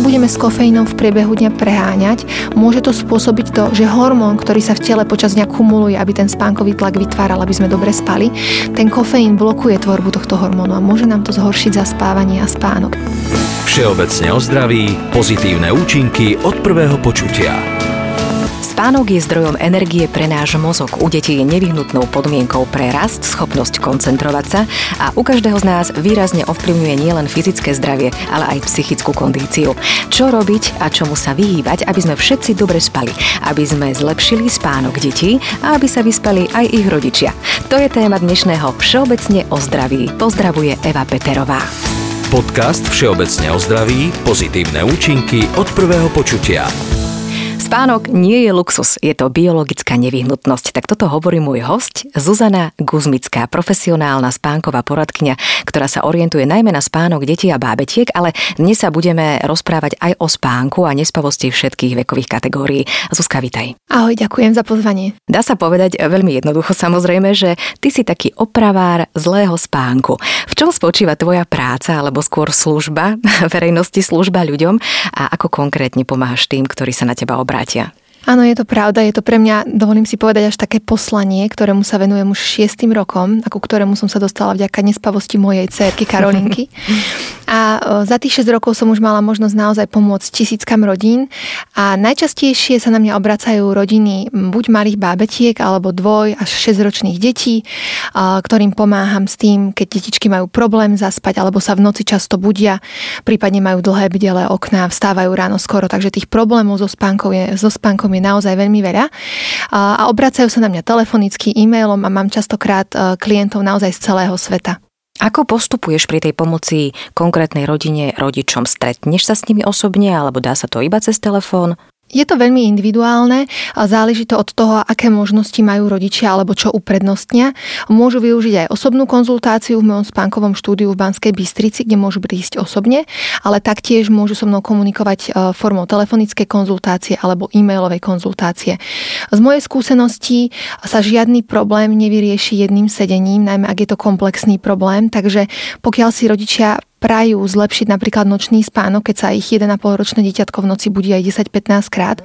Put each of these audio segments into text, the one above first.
to budeme s kofeínom v priebehu dňa preháňať, môže to spôsobiť to, že hormón, ktorý sa v tele počas dňa kumuluje, aby ten spánkový tlak vytváral, aby sme dobre spali, ten kofeín blokuje tvorbu tohto hormónu a môže nám to zhoršiť zaspávanie a spánok. Všeobecne o zdraví, pozitívne účinky od prvého počutia. Spánok je zdrojom energie pre náš mozog. U detí je nevyhnutnou podmienkou pre rast, schopnosť koncentrovať sa a u každého z nás výrazne ovplyvňuje nielen fyzické zdravie, ale aj psychickú kondíciu. Čo robiť a čomu sa vyhýbať, aby sme všetci dobre spali, aby sme zlepšili spánok detí a aby sa vyspali aj ich rodičia. To je téma dnešného Všeobecne o zdraví. Pozdravuje Eva Peterová. Podcast Všeobecne o zdraví, pozitívne účinky od prvého počutia. Spánok nie je luxus, je to biologická nevyhnutnosť. Tak toto hovorí môj host Zuzana Guzmická, profesionálna spánková poradkňa, ktorá sa orientuje najmä na spánok detí a bábetiek, ale dnes sa budeme rozprávať aj o spánku a nespavosti všetkých vekových kategórií. Zuzka, vitaj. Ahoj, ďakujem za pozvanie. Dá sa povedať veľmi jednoducho samozrejme, že ty si taký opravár zlého spánku. V čom spočíva tvoja práca alebo skôr služba, verejnosti služba ľuďom a ako konkrétne pomáhaš tým, ktorí sa na teba obracajú? братья. Áno, je to pravda. Je to pre mňa, dovolím si povedať, až také poslanie, ktorému sa venujem už šiestým rokom, ako ktorému som sa dostala vďaka nespavosti mojej cerky Karolinky. A za tých 6 rokov som už mala možnosť naozaj pomôcť tisíckam rodín a najčastejšie sa na mňa obracajú rodiny buď malých bábetiek alebo dvoj až 6 ročných detí, ktorým pomáham s tým, keď detičky majú problém zaspať alebo sa v noci často budia, prípadne majú dlhé bdelé okná, vstávajú ráno skoro, takže tých problémov so spánkom je, so spánkom je naozaj veľmi veľa. A obracajú sa na mňa telefonicky, e-mailom a mám častokrát e, klientov naozaj z celého sveta. Ako postupuješ pri tej pomoci konkrétnej rodine, rodičom? Stretneš sa s nimi osobne alebo dá sa to iba cez telefón? Je to veľmi individuálne a záleží to od toho, aké možnosti majú rodičia alebo čo uprednostnia. Môžu využiť aj osobnú konzultáciu v mojom spánkovom štúdiu v Banskej Bystrici, kde môžu prísť osobne, ale taktiež môžu so mnou komunikovať e, formou telefonickej konzultácie alebo e-mailovej konzultácie. Z mojej skúsenosti sa žiadny problém nevyrieši jedným sedením, najmä ak je to komplexný problém, takže pokiaľ si rodičia prajú zlepšiť napríklad nočný spánok, keď sa ich 1,5 ročné dieťatko v noci budí aj 10-15 krát,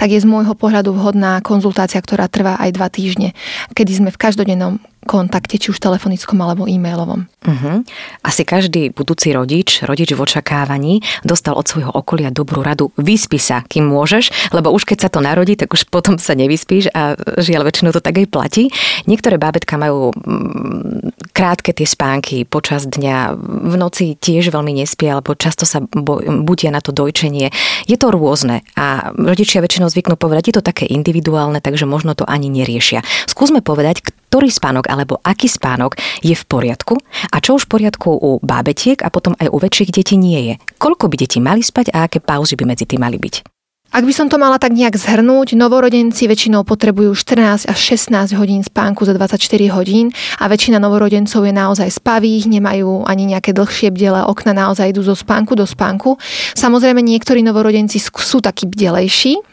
tak je z môjho pohľadu vhodná konzultácia, ktorá trvá aj 2 týždne, kedy sme v každodennom kontakte, či už telefonickom alebo e-mailovom. Uh-huh. Asi každý budúci rodič, rodič v očakávaní, dostal od svojho okolia dobrú radu. Vyspí sa, kým môžeš, lebo už keď sa to narodí, tak už potom sa nevyspíš a žiaľ väčšinou to tak aj platí. Niektoré bábetka majú mm, krátke tie spánky počas dňa, v noci tiež veľmi nespia, alebo často sa budia na to dojčenie. Je to rôzne a rodičia väčšinou zvyknú povedať, je to také individuálne, takže možno to ani neriešia. Skúsme povedať, ktorý spánok alebo aký spánok je v poriadku a čo už v poriadku u bábetiek a potom aj u väčších detí nie je. Koľko by deti mali spať a aké pauzy by medzi tým mali byť? Ak by som to mala tak nejak zhrnúť, novorodenci väčšinou potrebujú 14 až 16 hodín spánku za 24 hodín a väčšina novorodencov je naozaj spavých, nemajú ani nejaké dlhšie bdele okna, naozaj idú zo spánku do spánku. Samozrejme niektorí novorodenci sú takí bdelejší,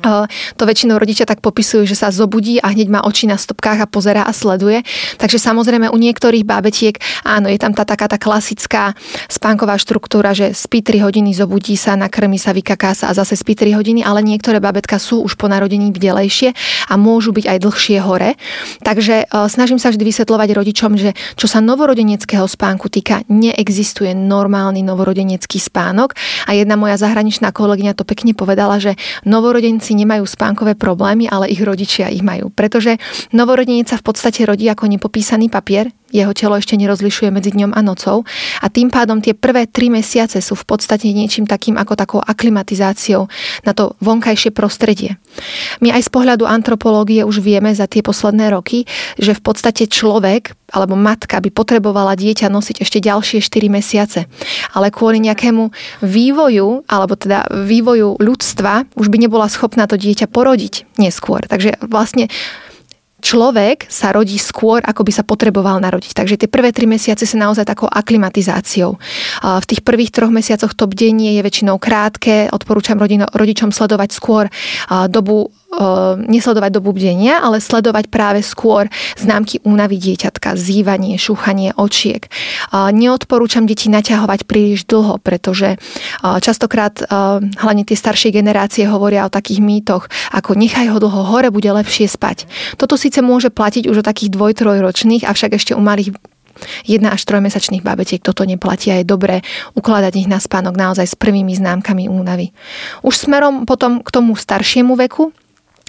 to väčšinou rodičia tak popisujú, že sa zobudí a hneď má oči na stopkách a pozerá a sleduje. Takže samozrejme u niektorých bábetiek, áno, je tam tá taká tá klasická spánková štruktúra, že spí 3 hodiny, zobudí sa, nakrmi sa, vykaká sa a zase spí 3 hodiny, ale niektoré bábetka sú už po narodení bdelejšie a môžu byť aj dlhšie hore. Takže snažím sa vždy vysvetľovať rodičom, že čo sa novorodeneckého spánku týka, neexistuje normálny novorodenecký spánok a jedna moja zahraničná kolegyňa to pekne povedala, že novorodenci nemajú spánkové problémy, ale ich rodičia ich majú. Pretože novorodenec sa v podstate rodí ako nepopísaný papier, jeho telo ešte nerozlišuje medzi dňom a nocou a tým pádom tie prvé tri mesiace sú v podstate niečím takým ako takou aklimatizáciou na to vonkajšie prostredie. My aj z pohľadu antropológie už vieme za tie posledné roky, že v podstate človek alebo matka by potrebovala dieťa nosiť ešte ďalšie 4 mesiace. Ale kvôli nejakému vývoju, alebo teda vývoju ľudstva, už by nebola schopná to dieťa porodiť neskôr. Takže vlastne človek sa rodí skôr, ako by sa potreboval narodiť. Takže tie prvé tri mesiace sa naozaj takou aklimatizáciou. V tých prvých troch mesiacoch to bdenie je väčšinou krátke, odporúčam rodino, rodičom sledovať skôr dobu nesledovať dobu bdenia, ale sledovať práve skôr známky únavy dieťatka, zývanie, šúchanie očiek. Neodporúčam deti naťahovať príliš dlho, pretože častokrát hlavne tie staršie generácie hovoria o takých mýtoch, ako nechaj ho dlho hore, bude lepšie spať. Toto síce môže platiť už o takých dvoj, trojročných, avšak ešte u malých 1 až 3 mesačných babetiek toto neplatí a je dobré ukladať ich na spánok naozaj s prvými známkami únavy. Už smerom potom k tomu staršiemu veku,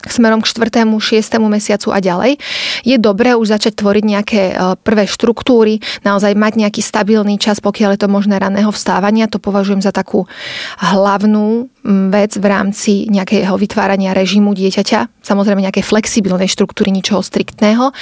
smerom k 4., 6. mesiacu a ďalej. Je dobré už začať tvoriť nejaké e, prvé štruktúry, naozaj mať nejaký stabilný čas, pokiaľ je to možné raného vstávania. To považujem za takú hlavnú vec v rámci nejakého vytvárania režimu dieťaťa, samozrejme nejaké flexibilnej štruktúry, ničoho striktného.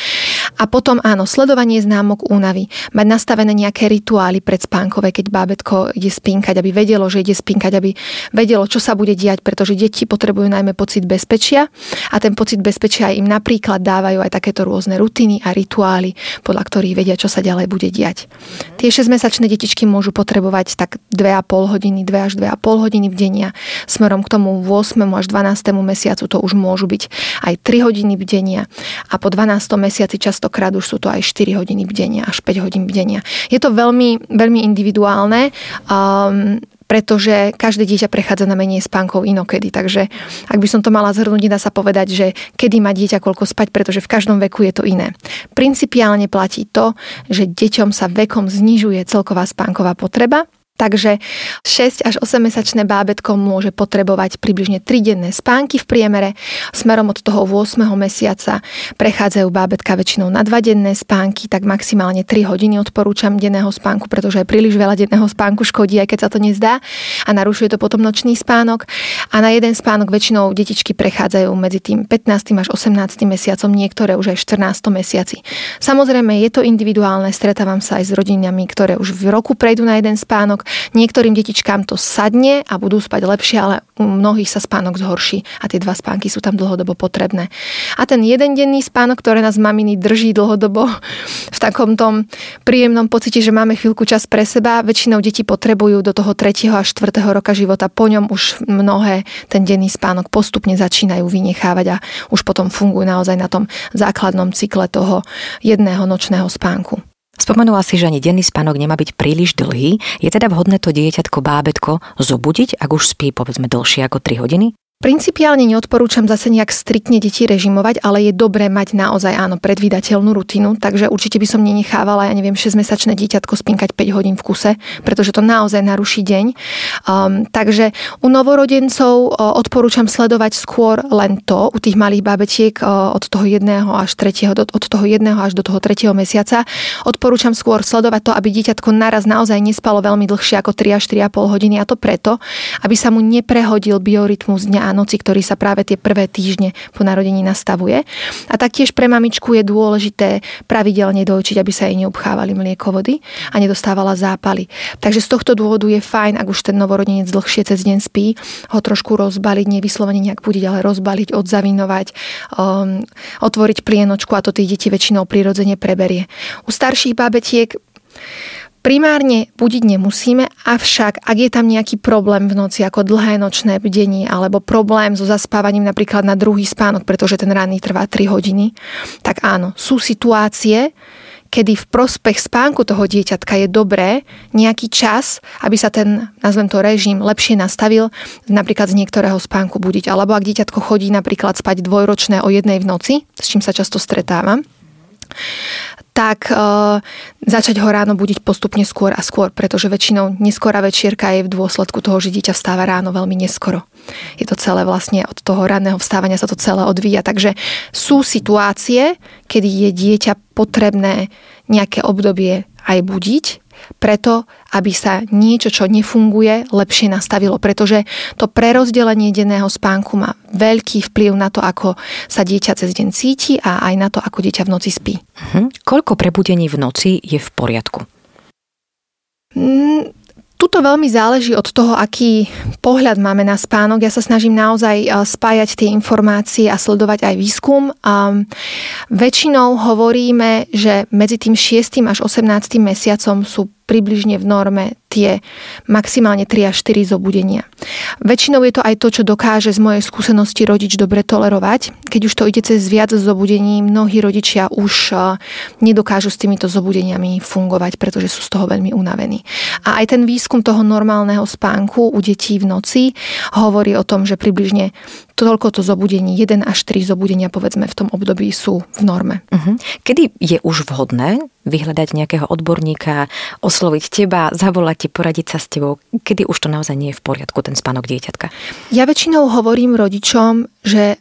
A potom áno, sledovanie známok únavy, mať nastavené nejaké rituály predspánkové, keď bábetko ide spínkať, aby vedelo, že ide spínkať, aby vedelo, čo sa bude diať, pretože deti potrebujú najmä pocit bezpečia a ten pocit bezpečia im napríklad dávajú aj takéto rôzne rutiny a rituály, podľa ktorých vedia, čo sa ďalej bude diať. Tie 6-mesačné detičky môžu potrebovať tak 2,5 hodiny, 2 až 2,5 hodiny v denia smerom k tomu 8. až 12. mesiacu to už môžu byť aj 3 hodiny bdenia a po 12. mesiaci častokrát už sú to aj 4 hodiny bdenia až 5 hodín bdenia. Je to veľmi, veľmi individuálne. Um, pretože každé dieťa prechádza na menej spánkov inokedy. Takže ak by som to mala zhrnúť, dá sa povedať, že kedy má dieťa koľko spať, pretože v každom veku je to iné. Principiálne platí to, že deťom sa vekom znižuje celková spánková potreba, Takže 6 až 8 mesačné bábetko môže potrebovať približne 3 denné spánky v priemere. Smerom od toho 8. mesiaca prechádzajú bábetka väčšinou na 2 denné spánky, tak maximálne 3 hodiny odporúčam denného spánku, pretože aj príliš veľa denného spánku škodí, aj keď sa to nezdá a narušuje to potom nočný spánok. A na jeden spánok väčšinou detičky prechádzajú medzi tým 15. až 18. mesiacom, niektoré už aj 14. mesiaci. Samozrejme je to individuálne, stretávam sa aj s rodinami, ktoré už v roku prejdú na jeden spánok, Niektorým detičkám to sadne a budú spať lepšie, ale u mnohých sa spánok zhorší a tie dva spánky sú tam dlhodobo potrebné. A ten jeden denný spánok, ktoré nás maminy drží dlhodobo v takom tom príjemnom pocite, že máme chvíľku čas pre seba, väčšinou deti potrebujú do toho 3. a 4. roka života. Po ňom už mnohé ten denný spánok postupne začínajú vynechávať a už potom fungujú naozaj na tom základnom cykle toho jedného nočného spánku. Spomenula si, že ani denný spánok nemá byť príliš dlhý. Je teda vhodné to dieťatko, bábetko zobudiť, ak už spí povedzme dlhšie ako 3 hodiny? Principiálne neodporúčam zase nejak striktne deti režimovať, ale je dobré mať naozaj áno predvídateľnú rutinu, takže určite by som nenechávala, ja neviem, 6-mesačné dieťatko spinkať 5 hodín v kuse, pretože to naozaj naruší deň. Um, takže u novorodencov uh, odporúčam sledovať skôr len to, u tých malých babetiek uh, od toho jedného až tretieho, do, od toho jedného až do toho tretieho mesiaca. Odporúčam skôr sledovať to, aby dieťatko naraz naozaj nespalo veľmi dlhšie ako 3 až 4,5 hodiny a to preto, aby sa mu neprehodil biorytmus dňa noci, ktorý sa práve tie prvé týždne po narodení nastavuje. A taktiež pre mamičku je dôležité pravidelne dojčiť, aby sa jej neobchávali mliekovody a nedostávala zápaly. Takže z tohto dôvodu je fajn, ak už ten novorodenec dlhšie cez deň spí, ho trošku rozbaliť, nevyslovene nejak budiť, ale rozbaliť, odzavinovať, um, otvoriť plienočku a to tie deti väčšinou prirodzene preberie. U starších babetiek Primárne budiť nemusíme, avšak ak je tam nejaký problém v noci, ako dlhé nočné bdenie, alebo problém so zaspávaním napríklad na druhý spánok, pretože ten ranný trvá 3 hodiny, tak áno, sú situácie, kedy v prospech spánku toho dieťatka je dobré nejaký čas, aby sa ten, nazvem to režim, lepšie nastavil, napríklad z niektorého spánku budiť. Alebo ak dieťatko chodí napríklad spať dvojročné o jednej v noci, s čím sa často stretávam, tak e, začať ho ráno budiť postupne skôr a skôr, pretože väčšinou neskorá večierka je v dôsledku toho, že dieťa vstáva ráno veľmi neskoro. Je to celé vlastne od toho ranného vstávania sa to celé odvíja. Takže sú situácie, kedy je dieťa potrebné nejaké obdobie aj budiť, preto, aby sa niečo, čo nefunguje, lepšie nastavilo. Pretože to prerozdelenie denného spánku má veľký vplyv na to, ako sa dieťa cez deň cíti a aj na to, ako dieťa v noci spí. Mhm. Koľko prebudení v noci je v poriadku? Mm, Tuto veľmi záleží od toho, aký pohľad máme na spánok. Ja sa snažím naozaj spájať tie informácie a sledovať aj výskum. A väčšinou hovoríme, že medzi tým 6. až 18. mesiacom sú približne v norme tie maximálne 3 až 4 zobudenia. Väčšinou je to aj to, čo dokáže z mojej skúsenosti rodič dobre tolerovať. Keď už to ide cez viac zobudení, mnohí rodičia už e, nedokážu s týmito zobudeniami fungovať, pretože sú z toho veľmi unavení. A aj ten výskum toho normálneho spánku u detí v noci hovorí o tom, že približne toľko to zobudení, 1 až 3 zobudenia povedzme v tom období sú v norme. Uh-huh. Kedy je už vhodné vyhľadať nejakého odborníka, osloviť teba, zavolať ti, poradiť sa s tebou, kedy už to naozaj nie je v poriadku, ten spánok dieťatka? Ja väčšinou hovorím rodičom, že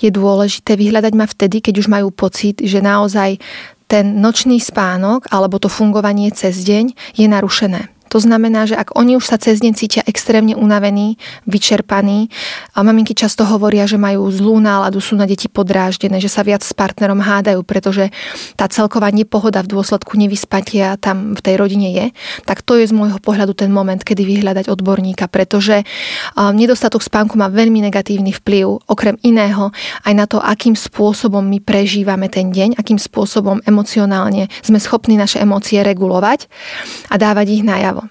je dôležité vyhľadať ma vtedy, keď už majú pocit, že naozaj ten nočný spánok alebo to fungovanie cez deň je narušené. To znamená, že ak oni už sa cez deň cítia extrémne unavení, vyčerpaní, a maminky často hovoria, že majú zlú náladu, sú na deti podráždené, že sa viac s partnerom hádajú, pretože tá celková nepohoda v dôsledku nevyspatia tam v tej rodine je, tak to je z môjho pohľadu ten moment, kedy vyhľadať odborníka, pretože nedostatok spánku má veľmi negatívny vplyv, okrem iného, aj na to, akým spôsobom my prežívame ten deň, akým spôsobom emocionálne sme schopní naše emócie regulovať a dávať ich najavo.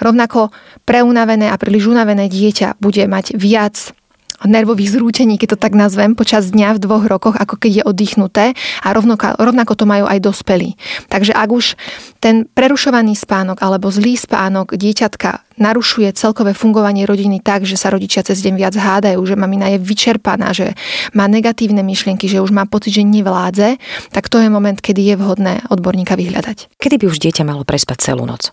Rovnako preunavené a príliš unavené dieťa bude mať viac nervových zrútení, keď to tak nazvem, počas dňa v dvoch rokoch, ako keď je oddychnuté a rovnako, rovnako to majú aj dospelí. Takže ak už ten prerušovaný spánok alebo zlý spánok dieťatka narušuje celkové fungovanie rodiny tak, že sa rodičia cez deň viac hádajú, že mamina je vyčerpaná, že má negatívne myšlienky, že už má pocit, že nevládze, tak to je moment, kedy je vhodné odborníka vyhľadať. Kedy by už dieťa malo prespať celú noc?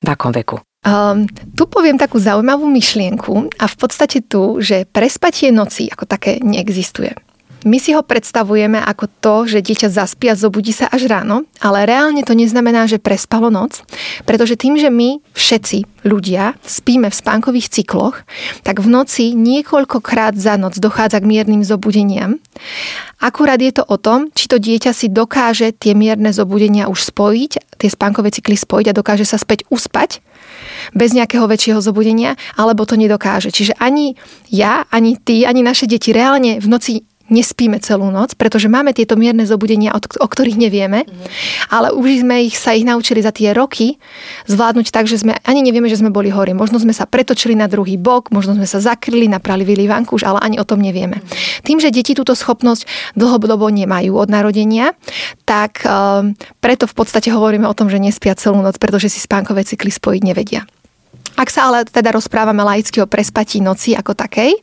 V akom veku? Um, tu poviem takú zaujímavú myšlienku a v podstate tu, že prespatie noci ako také neexistuje. My si ho predstavujeme ako to, že dieťa zaspí a zobudí sa až ráno, ale reálne to neznamená, že prespalo noc, pretože tým, že my všetci ľudia spíme v spánkových cykloch, tak v noci niekoľkokrát za noc dochádza k miernym zobudeniam. Akurát je to o tom, či to dieťa si dokáže tie mierne zobudenia už spojiť, tie spánkové cykly spojiť a dokáže sa späť uspať bez nejakého väčšieho zobudenia, alebo to nedokáže. Čiže ani ja, ani ty, ani naše deti reálne v noci nespíme celú noc, pretože máme tieto mierne zobudenia, o ktorých nevieme, mm. ale už sme ich, sa ich naučili za tie roky zvládnuť tak, že sme ani nevieme, že sme boli hore. Možno sme sa pretočili na druhý bok, možno sme sa zakryli, naprali vili vankúš, ale ani o tom nevieme. Mm. Tým, že deti túto schopnosť dlhodobo nemajú od narodenia, tak um, preto v podstate hovoríme o tom, že nespia celú noc, pretože si spánkové cykly spojiť nevedia. Ak sa ale teda rozprávame laicky o prespatí noci ako takej,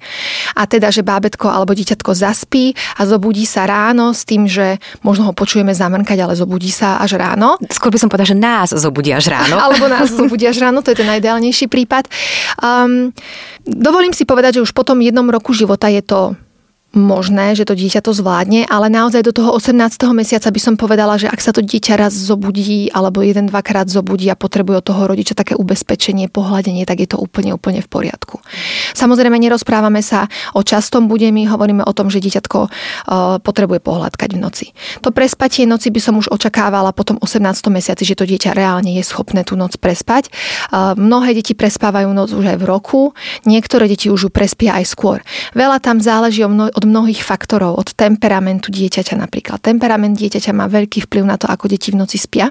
a teda, že bábetko alebo dieťatko zaspí a zobudí sa ráno s tým, že možno ho počujeme zamrkať, ale zobudí sa až ráno. Skôr by som povedala, že nás zobudí až ráno. alebo nás zobudí až ráno, to je ten najideálnejší prípad. Um, dovolím si povedať, že už po tom jednom roku života je to možné, že to dieťa to zvládne, ale naozaj do toho 18. mesiaca by som povedala, že ak sa to dieťa raz zobudí alebo jeden, dvakrát zobudí a potrebuje od toho rodiča také ubezpečenie, pohľadenie, tak je to úplne, úplne v poriadku. Samozrejme, nerozprávame sa o častom budemi, hovoríme o tom, že dieťatko uh, potrebuje pohľadkať v noci. To prespatie noci by som už očakávala po tom 18. mesiaci, že to dieťa reálne je schopné tú noc prespať. Uh, mnohé deti prespávajú noc už aj v roku, niektoré deti už ju prespia aj skôr. Veľa tam záleží od mnohých faktorov, od temperamentu dieťaťa napríklad. Temperament dieťaťa má veľký vplyv na to, ako deti v noci spia,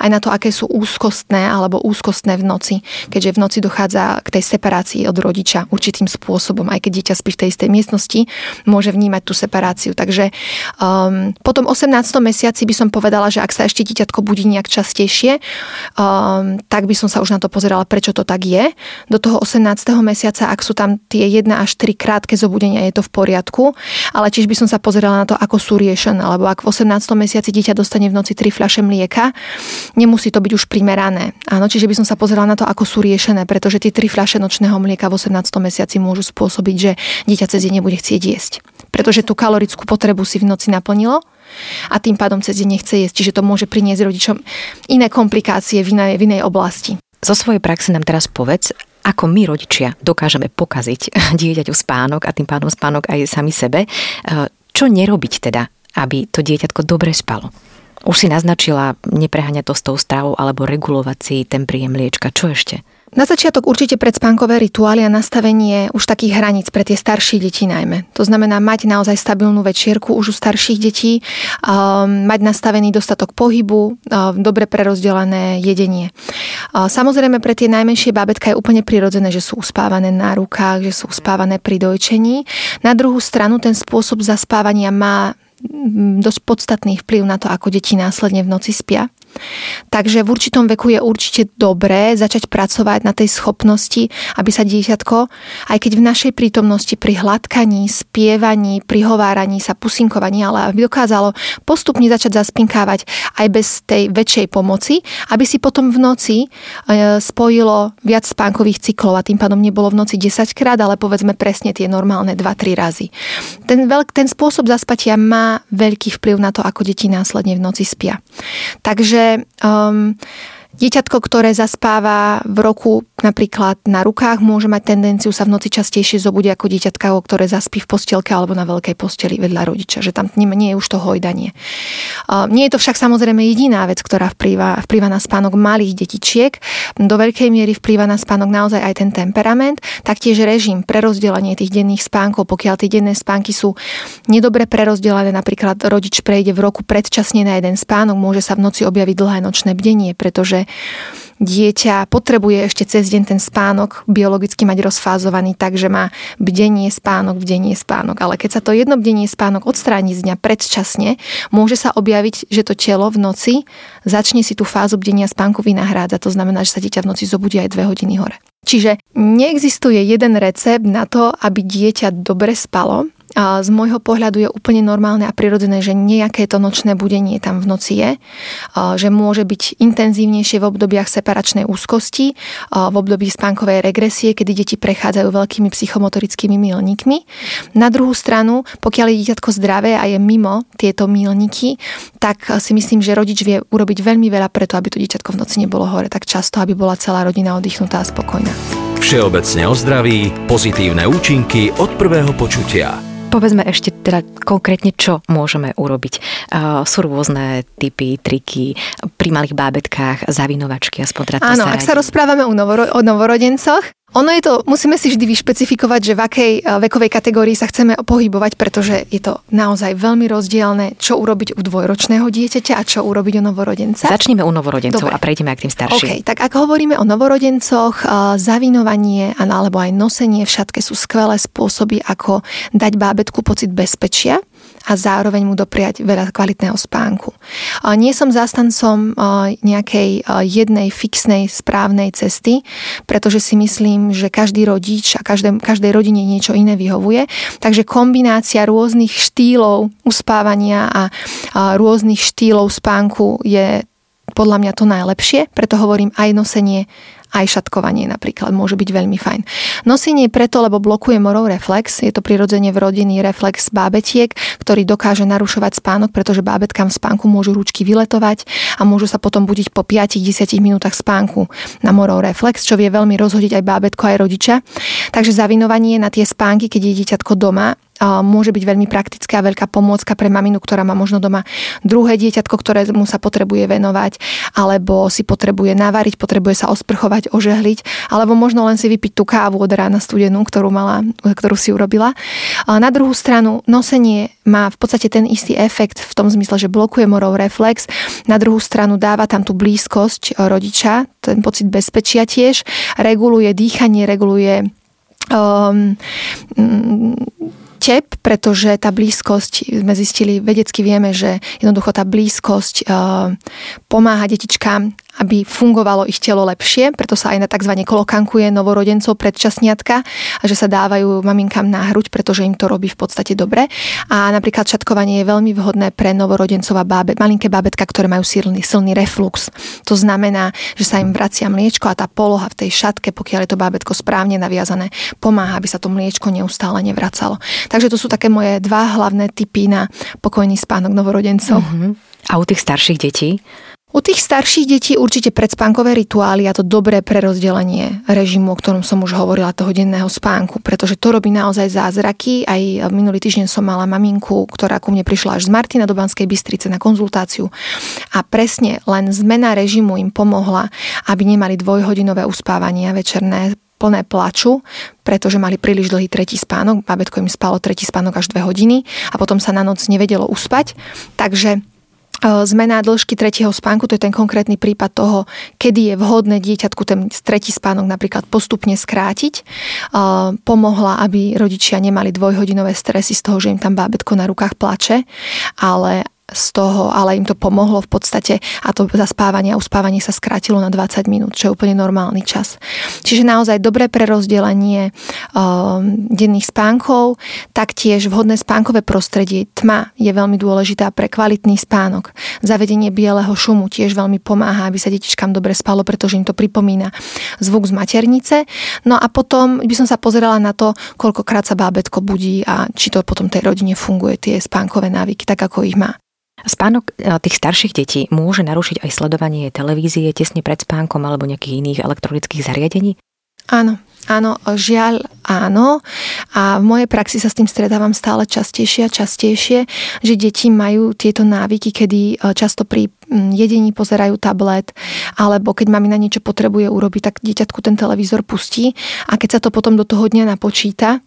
aj na to, aké sú úzkostné alebo úzkostné v noci, keďže v noci dochádza k tej separácii od rodiča určitým spôsobom, aj keď dieťa spí v tej istej miestnosti, môže vnímať tú separáciu. Takže um, po tom 18. mesiaci by som povedala, že ak sa ešte dieťatko budí nejak častejšie, um, tak by som sa už na to pozerala, prečo to tak je. Do toho 18. mesiaca, ak sú tam tie 1 až 3 krátke zobudenia, je to v poriadku ale tiež by som sa pozerala na to, ako sú riešené, lebo ak v 18. mesiaci dieťa dostane v noci 3 fľaše mlieka, nemusí to byť už primerané. Áno, čiže by som sa pozerala na to, ako sú riešené, pretože tie 3 fľaše nočného mlieka v 18. mesiaci môžu spôsobiť, že dieťa cez deň nebude chcieť jesť. Pretože tú kalorickú potrebu si v noci naplnilo a tým pádom cez deň nechce jesť. Čiže to môže priniesť rodičom iné komplikácie v inej, v inej oblasti. Zo svojej praxe nám teraz povedz, ako my rodičia dokážeme pokaziť dieťaťu spánok a tým pádom spánok aj sami sebe. E, čo nerobiť teda, aby to dieťatko dobre spalo? Už si naznačila nepreháňať to s tou stravou alebo regulovať si ten príjem liečka. Čo ešte? Na začiatok určite predspánkové rituály a nastavenie už takých hraníc pre tie staršie deti najmä. To znamená mať naozaj stabilnú večierku už u starších detí, um, mať nastavený dostatok pohybu, um, dobre prerozdelené jedenie. Uh, samozrejme pre tie najmenšie bábetka je úplne prirodzené, že sú uspávané na rukách, že sú uspávané pri dojčení. Na druhú stranu ten spôsob zaspávania má dosť podstatný vplyv na to, ako deti následne v noci spia. Takže v určitom veku je určite dobré začať pracovať na tej schopnosti, aby sa dieťatko, aj keď v našej prítomnosti pri hladkaní, spievaní, prihováraní sa, pusinkovaní, ale aby dokázalo postupne začať zaspinkávať aj bez tej väčšej pomoci, aby si potom v noci e, spojilo viac spánkových cyklov a tým pádom nebolo v noci 10 krát, ale povedzme presne tie normálne 2-3 razy. Ten, veľk, ten spôsob zaspatia má veľký vplyv na to, ako deti následne v noci spia. Takže Takže um, Dieťatko, ktoré zaspáva v roku napríklad na rukách, môže mať tendenciu sa v noci častejšie zobudiť ako dieťatka, ktoré zaspí v postielke alebo na veľkej posteli vedľa rodiča, že tam nie je už to hojdanie. Nie je to však samozrejme jediná vec, ktorá vplýva, vplýva na spánok malých detičiek. Do veľkej miery vplýva na spánok naozaj aj ten temperament, taktiež režim pre rozdelenie tých denných spánkov, pokiaľ tie denné spánky sú nedobre prerozdelené, napríklad rodič prejde v roku predčasne na jeden spánok, môže sa v noci objaviť dlhé nočné bdenie, pretože dieťa potrebuje ešte cez deň ten spánok biologicky mať rozfázovaný tak, že má bdenie, spánok, bdenie, spánok. Ale keď sa to jedno bdenie, spánok odstráni z dňa predčasne, môže sa objaviť, že to telo v noci začne si tú fázu bdenia spánku vynahrádzať. To znamená, že sa dieťa v noci zobudí aj dve hodiny hore. Čiže neexistuje jeden recept na to, aby dieťa dobre spalo, z môjho pohľadu je úplne normálne a prirodzené, že nejaké to nočné budenie tam v noci je, že môže byť intenzívnejšie v obdobiach separačnej úzkosti, v období spánkovej regresie, kedy deti prechádzajú veľkými psychomotorickými milníkmi. Na druhú stranu, pokiaľ je dieťatko zdravé a je mimo tieto milníky, tak si myslím, že rodič vie urobiť veľmi veľa preto, aby to dieťatko v noci nebolo hore tak často, aby bola celá rodina oddychnutá a spokojná. Všeobecne o zdraví, pozitívne účinky od prvého počutia. Povedzme ešte teda konkrétne, čo môžeme urobiť. Uh, sú rôzne typy, triky pri malých bábetkách, zavinovačky, aspoň teda Áno, ak sa rozprávame o, novoro- o novorodencoch, ono je to, musíme si vždy vyšpecifikovať, že v akej eh, vekovej kategórii sa chceme pohybovať, pretože je to naozaj veľmi rozdielne, čo urobiť u dvojročného dieťaťa a čo urobiť u novorodenca. Začneme u novorodencov Dobre. a prejdeme k tým starším. Okay, tak ak hovoríme o novorodencoch, eh, zavinovanie alebo aj nosenie v šatke sú skvelé spôsoby, ako dať bábetku pocit bezpečia a zároveň mu dopriať veľa kvalitného spánku. Nie som zástancom nejakej jednej fixnej správnej cesty, pretože si myslím, že každý rodič a každé, každej rodine niečo iné vyhovuje. Takže kombinácia rôznych štýlov uspávania a rôznych štýlov spánku je podľa mňa to najlepšie, preto hovorím aj nosenie aj šatkovanie napríklad môže byť veľmi fajn. Nosenie preto, lebo blokuje morov reflex, je to prirodzene vrodený reflex bábetiek, ktorý dokáže narušovať spánok, pretože bábetkám v spánku môžu ručky vyletovať a môžu sa potom budiť po 5-10 minútach spánku na morov reflex, čo vie veľmi rozhodiť aj bábetko, aj rodiča. Takže zavinovanie na tie spánky, keď je dieťatko doma, môže byť veľmi praktická a veľká pomôcka pre maminu, ktorá má možno doma druhé dieťatko, ktoré mu sa potrebuje venovať, alebo si potrebuje navariť, potrebuje sa osprchovať, ožehliť, alebo možno len si vypiť tú kávu od rána studenú, ktorú, mala, ktorú si urobila. Na druhú stranu, nosenie má v podstate ten istý efekt v tom zmysle, že blokuje morov reflex, na druhú stranu dáva tam tú blízkosť rodiča, ten pocit bezpečia tiež, reguluje dýchanie, reguluje um, tep, pretože tá blízkosť, sme zistili, vedecky vieme, že jednoducho tá blízkosť uh, pomáha detičkám aby fungovalo ich telo lepšie, preto sa aj na tzv. kolokankuje novorodencov predčasniatka a že sa dávajú maminkám na hruď, pretože im to robí v podstate dobre. A napríklad šatkovanie je veľmi vhodné pre novorodencov a bábe, malinké bábetka, ktoré majú silný, silný reflux. To znamená, že sa im vracia mliečko a tá poloha v tej šatke, pokiaľ je to bábetko správne naviazané, pomáha, aby sa to mliečko neustále nevracalo. Takže to sú také moje dva hlavné typy na pokojný spánok novorodencov. Mm-hmm. A u tých starších detí? U tých starších detí určite predspánkové rituály a to dobré prerozdelenie režimu, o ktorom som už hovorila, toho denného spánku, pretože to robí naozaj zázraky. Aj minulý týždeň som mala maminku, ktorá ku mne prišla až z Martina do Banskej Bystrice na konzultáciu a presne len zmena režimu im pomohla, aby nemali dvojhodinové uspávania večerné plné plaču, pretože mali príliš dlhý tretí spánok. Babetko im spalo tretí spánok až dve hodiny a potom sa na noc nevedelo uspať. Takže E, zmena dĺžky tretieho spánku, to je ten konkrétny prípad toho, kedy je vhodné dieťatku ten tretí spánok napríklad postupne skrátiť. E, pomohla, aby rodičia nemali dvojhodinové stresy z toho, že im tam bábetko na rukách plače, ale z toho, ale im to pomohlo v podstate a to zaspávanie a uspávanie sa skrátilo na 20 minút, čo je úplne normálny čas. Čiže naozaj dobré prerozdelenie um, denných spánkov, taktiež vhodné spánkové prostredie. Tma je veľmi dôležitá pre kvalitný spánok. Zavedenie bieleho šumu tiež veľmi pomáha, aby sa detičkám dobre spalo, pretože im to pripomína zvuk z maternice. No a potom by som sa pozerala na to, koľkokrát sa bábetko budí a či to potom tej rodine funguje, tie spánkové návyky, tak ako ich má. Spánok e, tých starších detí môže narušiť aj sledovanie televízie tesne pred spánkom alebo nejakých iných elektronických zariadení? Áno, áno, žiaľ áno. A v mojej praxi sa s tým stretávam stále častejšie a častejšie, že deti majú tieto návyky, kedy e, často pri jedení pozerajú tablet, alebo keď mami na niečo potrebuje urobiť, tak dieťatku ten televízor pustí a keď sa to potom do toho dňa napočíta,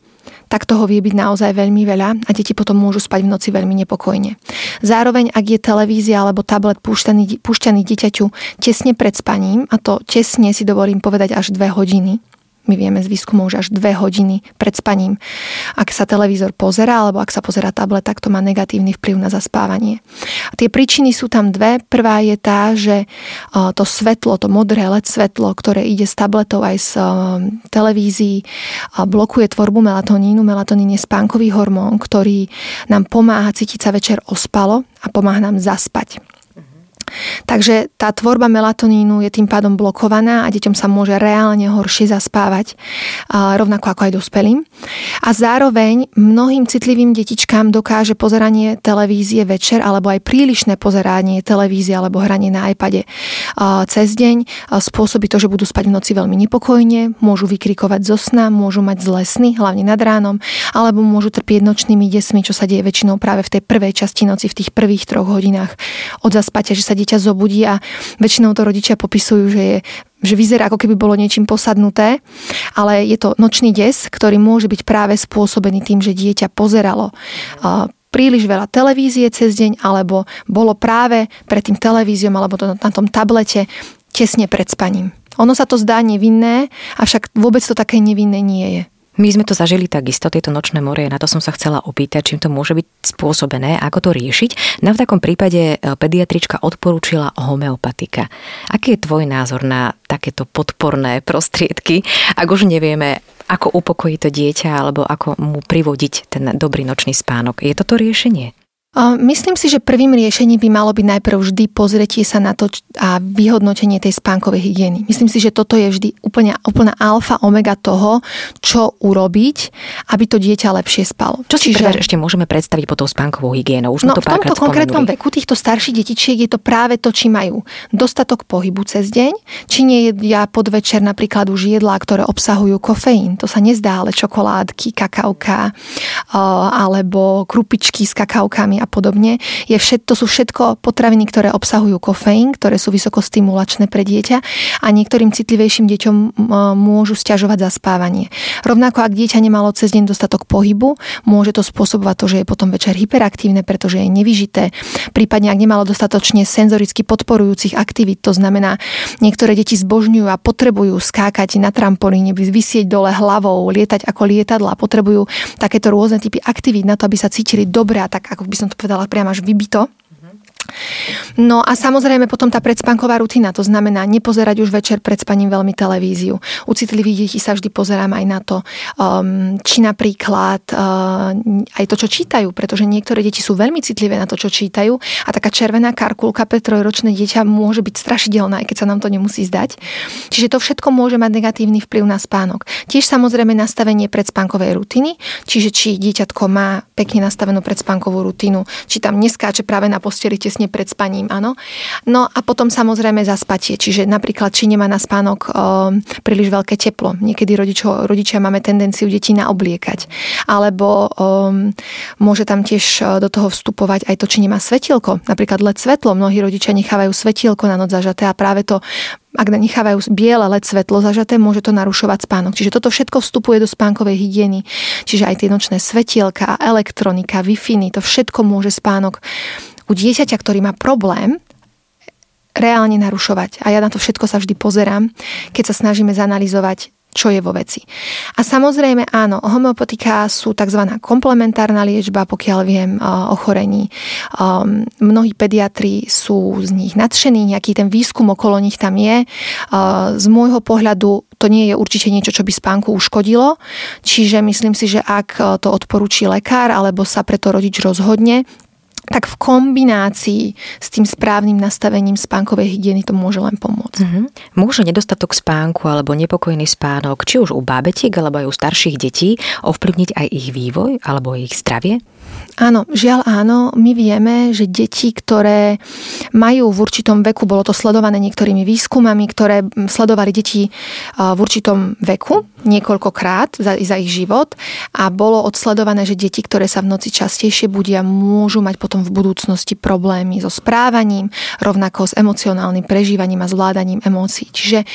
tak toho vie byť naozaj veľmi veľa a deti potom môžu spať v noci veľmi nepokojne. Zároveň, ak je televízia alebo tablet púšťaný, púšťaný dieťaťu tesne pred spaním, a to tesne si dovolím povedať až dve hodiny, my vieme z výskumov, že až dve hodiny pred spaním. Ak sa televízor pozera, alebo ak sa pozera tablet, tak to má negatívny vplyv na zaspávanie. A tie príčiny sú tam dve. Prvá je tá, že to svetlo, to modré LED svetlo, ktoré ide z tabletov aj z televízií, blokuje tvorbu melatonínu. Melatonín je spánkový hormón, ktorý nám pomáha cítiť sa večer ospalo a pomáha nám zaspať. Takže tá tvorba melatonínu je tým pádom blokovaná a deťom sa môže reálne horšie zaspávať, rovnako ako aj dospelým. A zároveň mnohým citlivým detičkám dokáže pozeranie televízie večer alebo aj prílišné pozeranie televízie alebo hranie na iPade cez deň spôsobí to, že budú spať v noci veľmi nepokojne, môžu vykrikovať zo sna, môžu mať zlé sny, hlavne nad ránom, alebo môžu trpieť nočnými desmi, čo sa deje väčšinou práve v tej prvej časti noci, v tých prvých troch hodinách od zaspatia, že sa dieťa zobudí a väčšinou to rodičia popisujú, že je že vyzerá ako keby bolo niečím posadnuté, ale je to nočný des, ktorý môže byť práve spôsobený tým, že dieťa pozeralo príliš veľa televízie cez deň, alebo bolo práve pred tým televíziom alebo to, na tom tablete tesne pred spaním. Ono sa to zdá nevinné, avšak vôbec to také nevinné nie je. My sme to zažili takisto, tieto nočné morie, na to som sa chcela opýtať, čím to môže byť spôsobené, ako to riešiť. No v takom prípade e, pediatrička odporúčila homeopatika. Aký je tvoj názor na takéto podporné prostriedky, ak už nevieme, ako upokojiť to dieťa alebo ako mu privodiť ten dobrý nočný spánok? Je toto riešenie? Myslím si, že prvým riešením by malo byť najprv vždy pozretie sa na to a vyhodnotenie tej spánkovej hygieny. Myslím si, že toto je vždy úplne, úplná alfa, omega toho, čo urobiť, aby to dieťa lepšie spalo. Čo si Čiže... ešte môžeme predstaviť pod tou spánkovou hygienou? Už no, to v tomto konkrétnom veku týchto starších detičiek je to práve to, či majú dostatok pohybu cez deň, či nie jedia podvečer napríklad už jedlá, ktoré obsahujú kofeín. To sa nezdá, ale čokoládky, kakauka alebo krupičky s kakaukami a podobne. Je všet, to sú všetko potraviny, ktoré obsahujú kofeín, ktoré sú vysokostimulačné pre dieťa a niektorým citlivejším deťom môžu stiažovať zaspávanie. Rovnako ak dieťa nemalo cez deň dostatok pohybu, môže to spôsobovať to, že je potom večer hyperaktívne, pretože je nevyžité. Prípadne ak nemalo dostatočne senzoricky podporujúcich aktivít, to znamená, niektoré deti zbožňujú a potrebujú skákať na trampolíne, vysieť dole hlavou, lietať ako lietadla, potrebujú takéto rôzne typy aktivít na to, aby sa cítili dobre a tak, ako by som povedala, priam až vybito. No a samozrejme potom tá predspánková rutina, to znamená nepozerať už večer pred spaním veľmi televíziu. U citlivých detí sa vždy pozerám aj na to, um, či napríklad uh, aj to, čo čítajú, pretože niektoré deti sú veľmi citlivé na to, čo čítajú a taká červená karkulka pre trojročné dieťa môže byť strašidelná, aj keď sa nám to nemusí zdať. Čiže to všetko môže mať negatívny vplyv na spánok. Tiež samozrejme nastavenie predspánkovej rutiny, čiže či dieťatko má pekne nastavenú predspánkovú rutinu, či tam neskáče práve na posteli tesne pred spaním, áno. No a potom samozrejme zaspatie, čiže napríklad, či nemá na spánok o, príliš veľké teplo. Niekedy rodičo, rodičia máme tendenciu deti naobliekať. Alebo o, môže tam tiež do toho vstupovať aj to, či nemá svetielko. Napríklad LED svetlo. Mnohí rodičia nechávajú svetielko na noc zažaté a práve to ak nechávajú biele LED svetlo zažaté, môže to narušovať spánok. Čiže toto všetko vstupuje do spánkovej hygieny. Čiže aj tie nočné svetielka, elektronika, Wi-Fi, to všetko môže spánok u dieťaťa, ktorý má problém, reálne narušovať. A ja na to všetko sa vždy pozerám, keď sa snažíme zanalizovať čo je vo veci. A samozrejme áno, homeopatika sú tzv. komplementárna liečba, pokiaľ viem, ochorení. Um, mnohí pediatri sú z nich nadšení, nejaký ten výskum okolo nich tam je. Z môjho pohľadu to nie je určite niečo, čo by spánku uškodilo, čiže myslím si, že ak to odporúči lekár alebo sa preto rodič rozhodne, tak v kombinácii s tým správnym nastavením spánkovej hygieny to môže len pomôcť. Mm-hmm. Môže nedostatok spánku alebo nepokojný spánok, či už u bábetiek alebo aj u starších detí, ovplyvniť aj ich vývoj alebo ich zdravie? Áno, žiaľ áno. My vieme, že deti, ktoré majú v určitom veku, bolo to sledované niektorými výskumami, ktoré sledovali deti v určitom veku niekoľkokrát za, za ich život a bolo odsledované, že deti, ktoré sa v noci častejšie budia, môžu mať potom v budúcnosti problémy so správaním, rovnako s emocionálnym prežívaním a zvládaním emócií. Čiže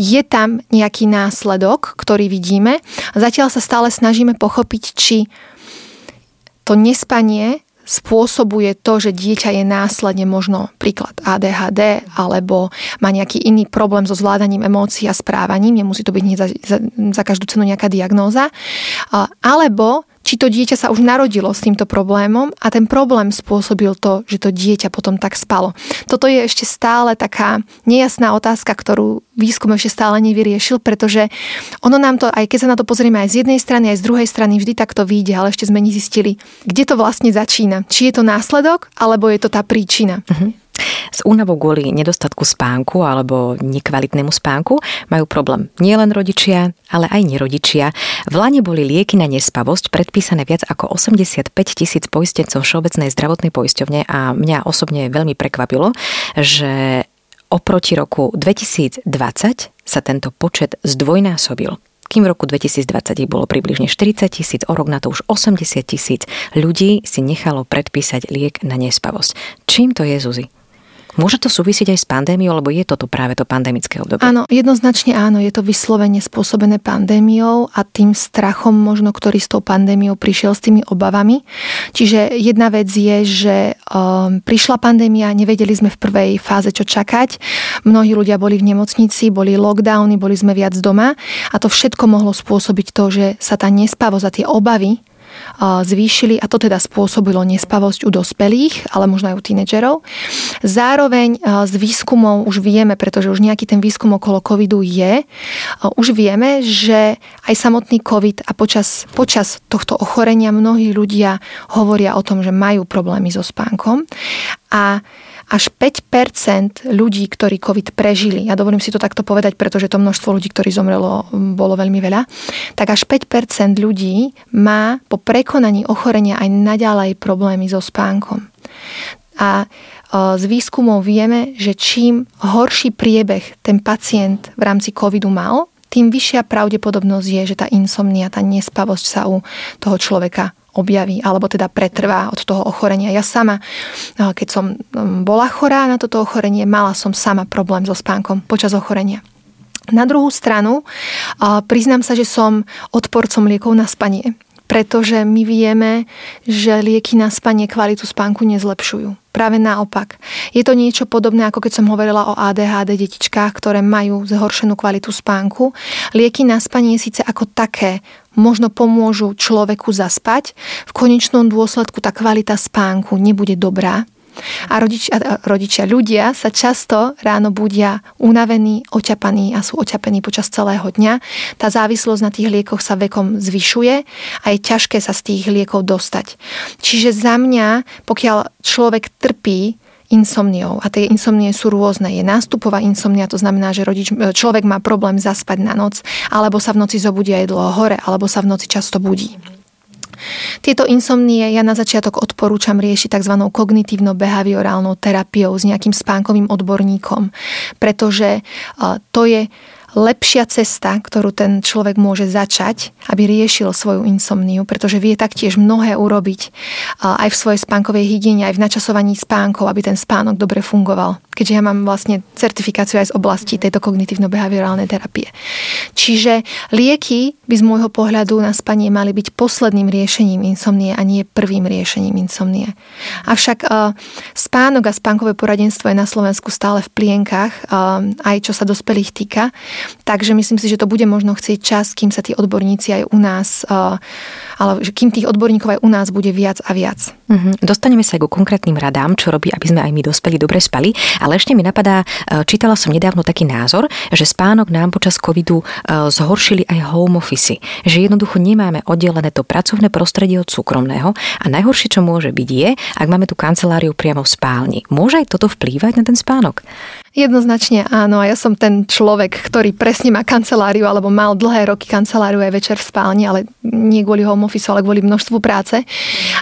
je tam nejaký následok, ktorý vidíme. Zatiaľ sa stále snažíme pochopiť, či to nespanie spôsobuje to, že dieťa je následne možno príklad ADHD alebo má nejaký iný problém so zvládaním emócií a správaním, nemusí to byť za, za, za každú cenu nejaká diagnóza, alebo či to dieťa sa už narodilo s týmto problémom a ten problém spôsobil to, že to dieťa potom tak spalo. Toto je ešte stále taká nejasná otázka, ktorú výskum ešte stále nevyriešil, pretože ono nám to, aj keď sa na to pozrieme aj z jednej strany, aj z druhej strany, vždy takto vyjde, ale ešte sme nezistili, kde to vlastne začína. Či je to následok, alebo je to tá príčina. Uh-huh. S únavou kvôli nedostatku spánku alebo nekvalitnému spánku majú problém nielen rodičia, ale aj nerodičia. V Lane boli lieky na nespavosť predpísané viac ako 85 tisíc poistencov Všeobecnej zdravotnej poisťovne a mňa osobne veľmi prekvapilo, že oproti roku 2020 sa tento počet zdvojnásobil kým v roku 2020 ich bolo približne 40 tisíc, o rok na to už 80 tisíc ľudí si nechalo predpísať liek na nespavosť. Čím to je, Zuzi? Môže to súvisieť aj s pandémiou, alebo je toto práve to pandemické obdobie? Áno, jednoznačne áno, je to vyslovene spôsobené pandémiou a tým strachom možno, ktorý s tou pandémiou prišiel s tými obavami. Čiže jedna vec je, že um, prišla pandémia, nevedeli sme v prvej fáze, čo čakať. Mnohí ľudia boli v nemocnici, boli lockdowny, boli sme viac doma a to všetko mohlo spôsobiť to, že sa tá nespavosť a tie obavy zvýšili a to teda spôsobilo nespavosť u dospelých, ale možno aj u tínedžerov. Zároveň z výskumov už vieme, pretože už nejaký ten výskum okolo covidu je, už vieme, že aj samotný covid a počas, počas tohto ochorenia mnohí ľudia hovoria o tom, že majú problémy so spánkom a až 5% ľudí, ktorí COVID prežili, ja dovolím si to takto povedať, pretože to množstvo ľudí, ktorí zomrelo, bolo veľmi veľa, tak až 5% ľudí má po prekonaní ochorenia aj naďalej problémy so spánkom. A z výskumov vieme, že čím horší priebeh ten pacient v rámci covidu mal, tým vyššia pravdepodobnosť je, že tá insomnia, tá nespavosť sa u toho človeka objaví, alebo teda pretrvá od toho ochorenia. Ja sama, eh, keď som mm, bola chorá na toto ochorenie, mala som sama problém so spánkom počas ochorenia. Na druhú stranu, eh, priznám sa, že som odporcom liekov na spanie pretože my vieme, že lieky na spanie kvalitu spánku nezlepšujú. Práve naopak. Je to niečo podobné, ako keď som hovorila o ADHD detičkách, ktoré majú zhoršenú kvalitu spánku. Lieky na spanie síce ako také možno pomôžu človeku zaspať, v konečnom dôsledku tá kvalita spánku nebude dobrá a rodičia, rodičia, ľudia sa často ráno budia unavení, oťapaní a sú oťapení počas celého dňa. Tá závislosť na tých liekoch sa vekom zvyšuje a je ťažké sa z tých liekov dostať. Čiže za mňa, pokiaľ človek trpí insomniou. A tie insomnie sú rôzne. Je nástupová insomnia, to znamená, že rodič, človek má problém zaspať na noc, alebo sa v noci zobudí aj dlho hore, alebo sa v noci často budí. Tieto insomnie ja na začiatok odporúčam riešiť tzv. kognitívno-behaviorálnou terapiou s nejakým spánkovým odborníkom, pretože to je lepšia cesta, ktorú ten človek môže začať, aby riešil svoju insomniu, pretože vie taktiež mnohé urobiť aj v svojej spánkovej hygiene, aj v načasovaní spánkov, aby ten spánok dobre fungoval. Keďže ja mám vlastne certifikáciu aj z oblasti tejto kognitívno-behaviorálnej terapie. Čiže lieky by z môjho pohľadu na spanie mali byť posledným riešením insomnie a nie prvým riešením insomnie. Avšak spánok a spánkové poradenstvo je na Slovensku stále v plienkach, aj čo sa dospelých týka. Takže myslím si, že to bude možno chcieť čas, kým sa tí odborníci aj u nás, eh, ale kým tých odborníkov aj u nás bude viac a viac. Mm-hmm. Dostaneme sa aj ku konkrétnym radám, čo robí, aby sme aj my dospeli dobre spali. Ale ešte mi napadá, eh, čítala som nedávno taký názor, že spánok nám počas covidu eh, zhoršili aj home office. Že jednoducho nemáme oddelené to pracovné prostredie od súkromného a najhoršie, čo môže byť je, ak máme tú kanceláriu priamo v spálni. Môže aj toto vplývať na ten spánok? Jednoznačne áno. A ja som ten človek, ktorý presne má kanceláriu, alebo mal dlhé roky kanceláriu aj večer v spálni, ale nie kvôli home office, ale kvôli množstvu práce.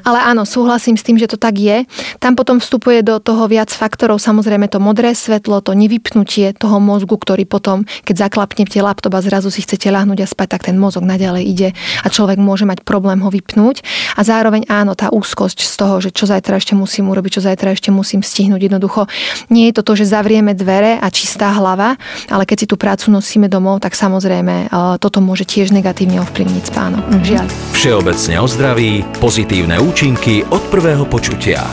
Ale áno, súhlasím s tým, že to tak je. Tam potom vstupuje do toho viac faktorov. Samozrejme to modré svetlo, to nevypnutie toho mozgu, ktorý potom, keď zaklapnete laptop a zrazu si chcete ľahnúť a spať, tak ten mozog naďalej ide a človek môže mať problém ho vypnúť. A zároveň áno, tá úzkosť z toho, že čo zajtra ešte musím urobiť, čo zajtra ešte musím stihnúť. Jednoducho nie je to to, že zavrieme dvere a čistá hlava, ale keď si tú prácu nosíme domov, tak samozrejme e, toto môže tiež negatívne ovplyvniť spánok. Mm-hmm. Žiaľ. Všeobecne o zdraví, pozitívne účinky od prvého počutia.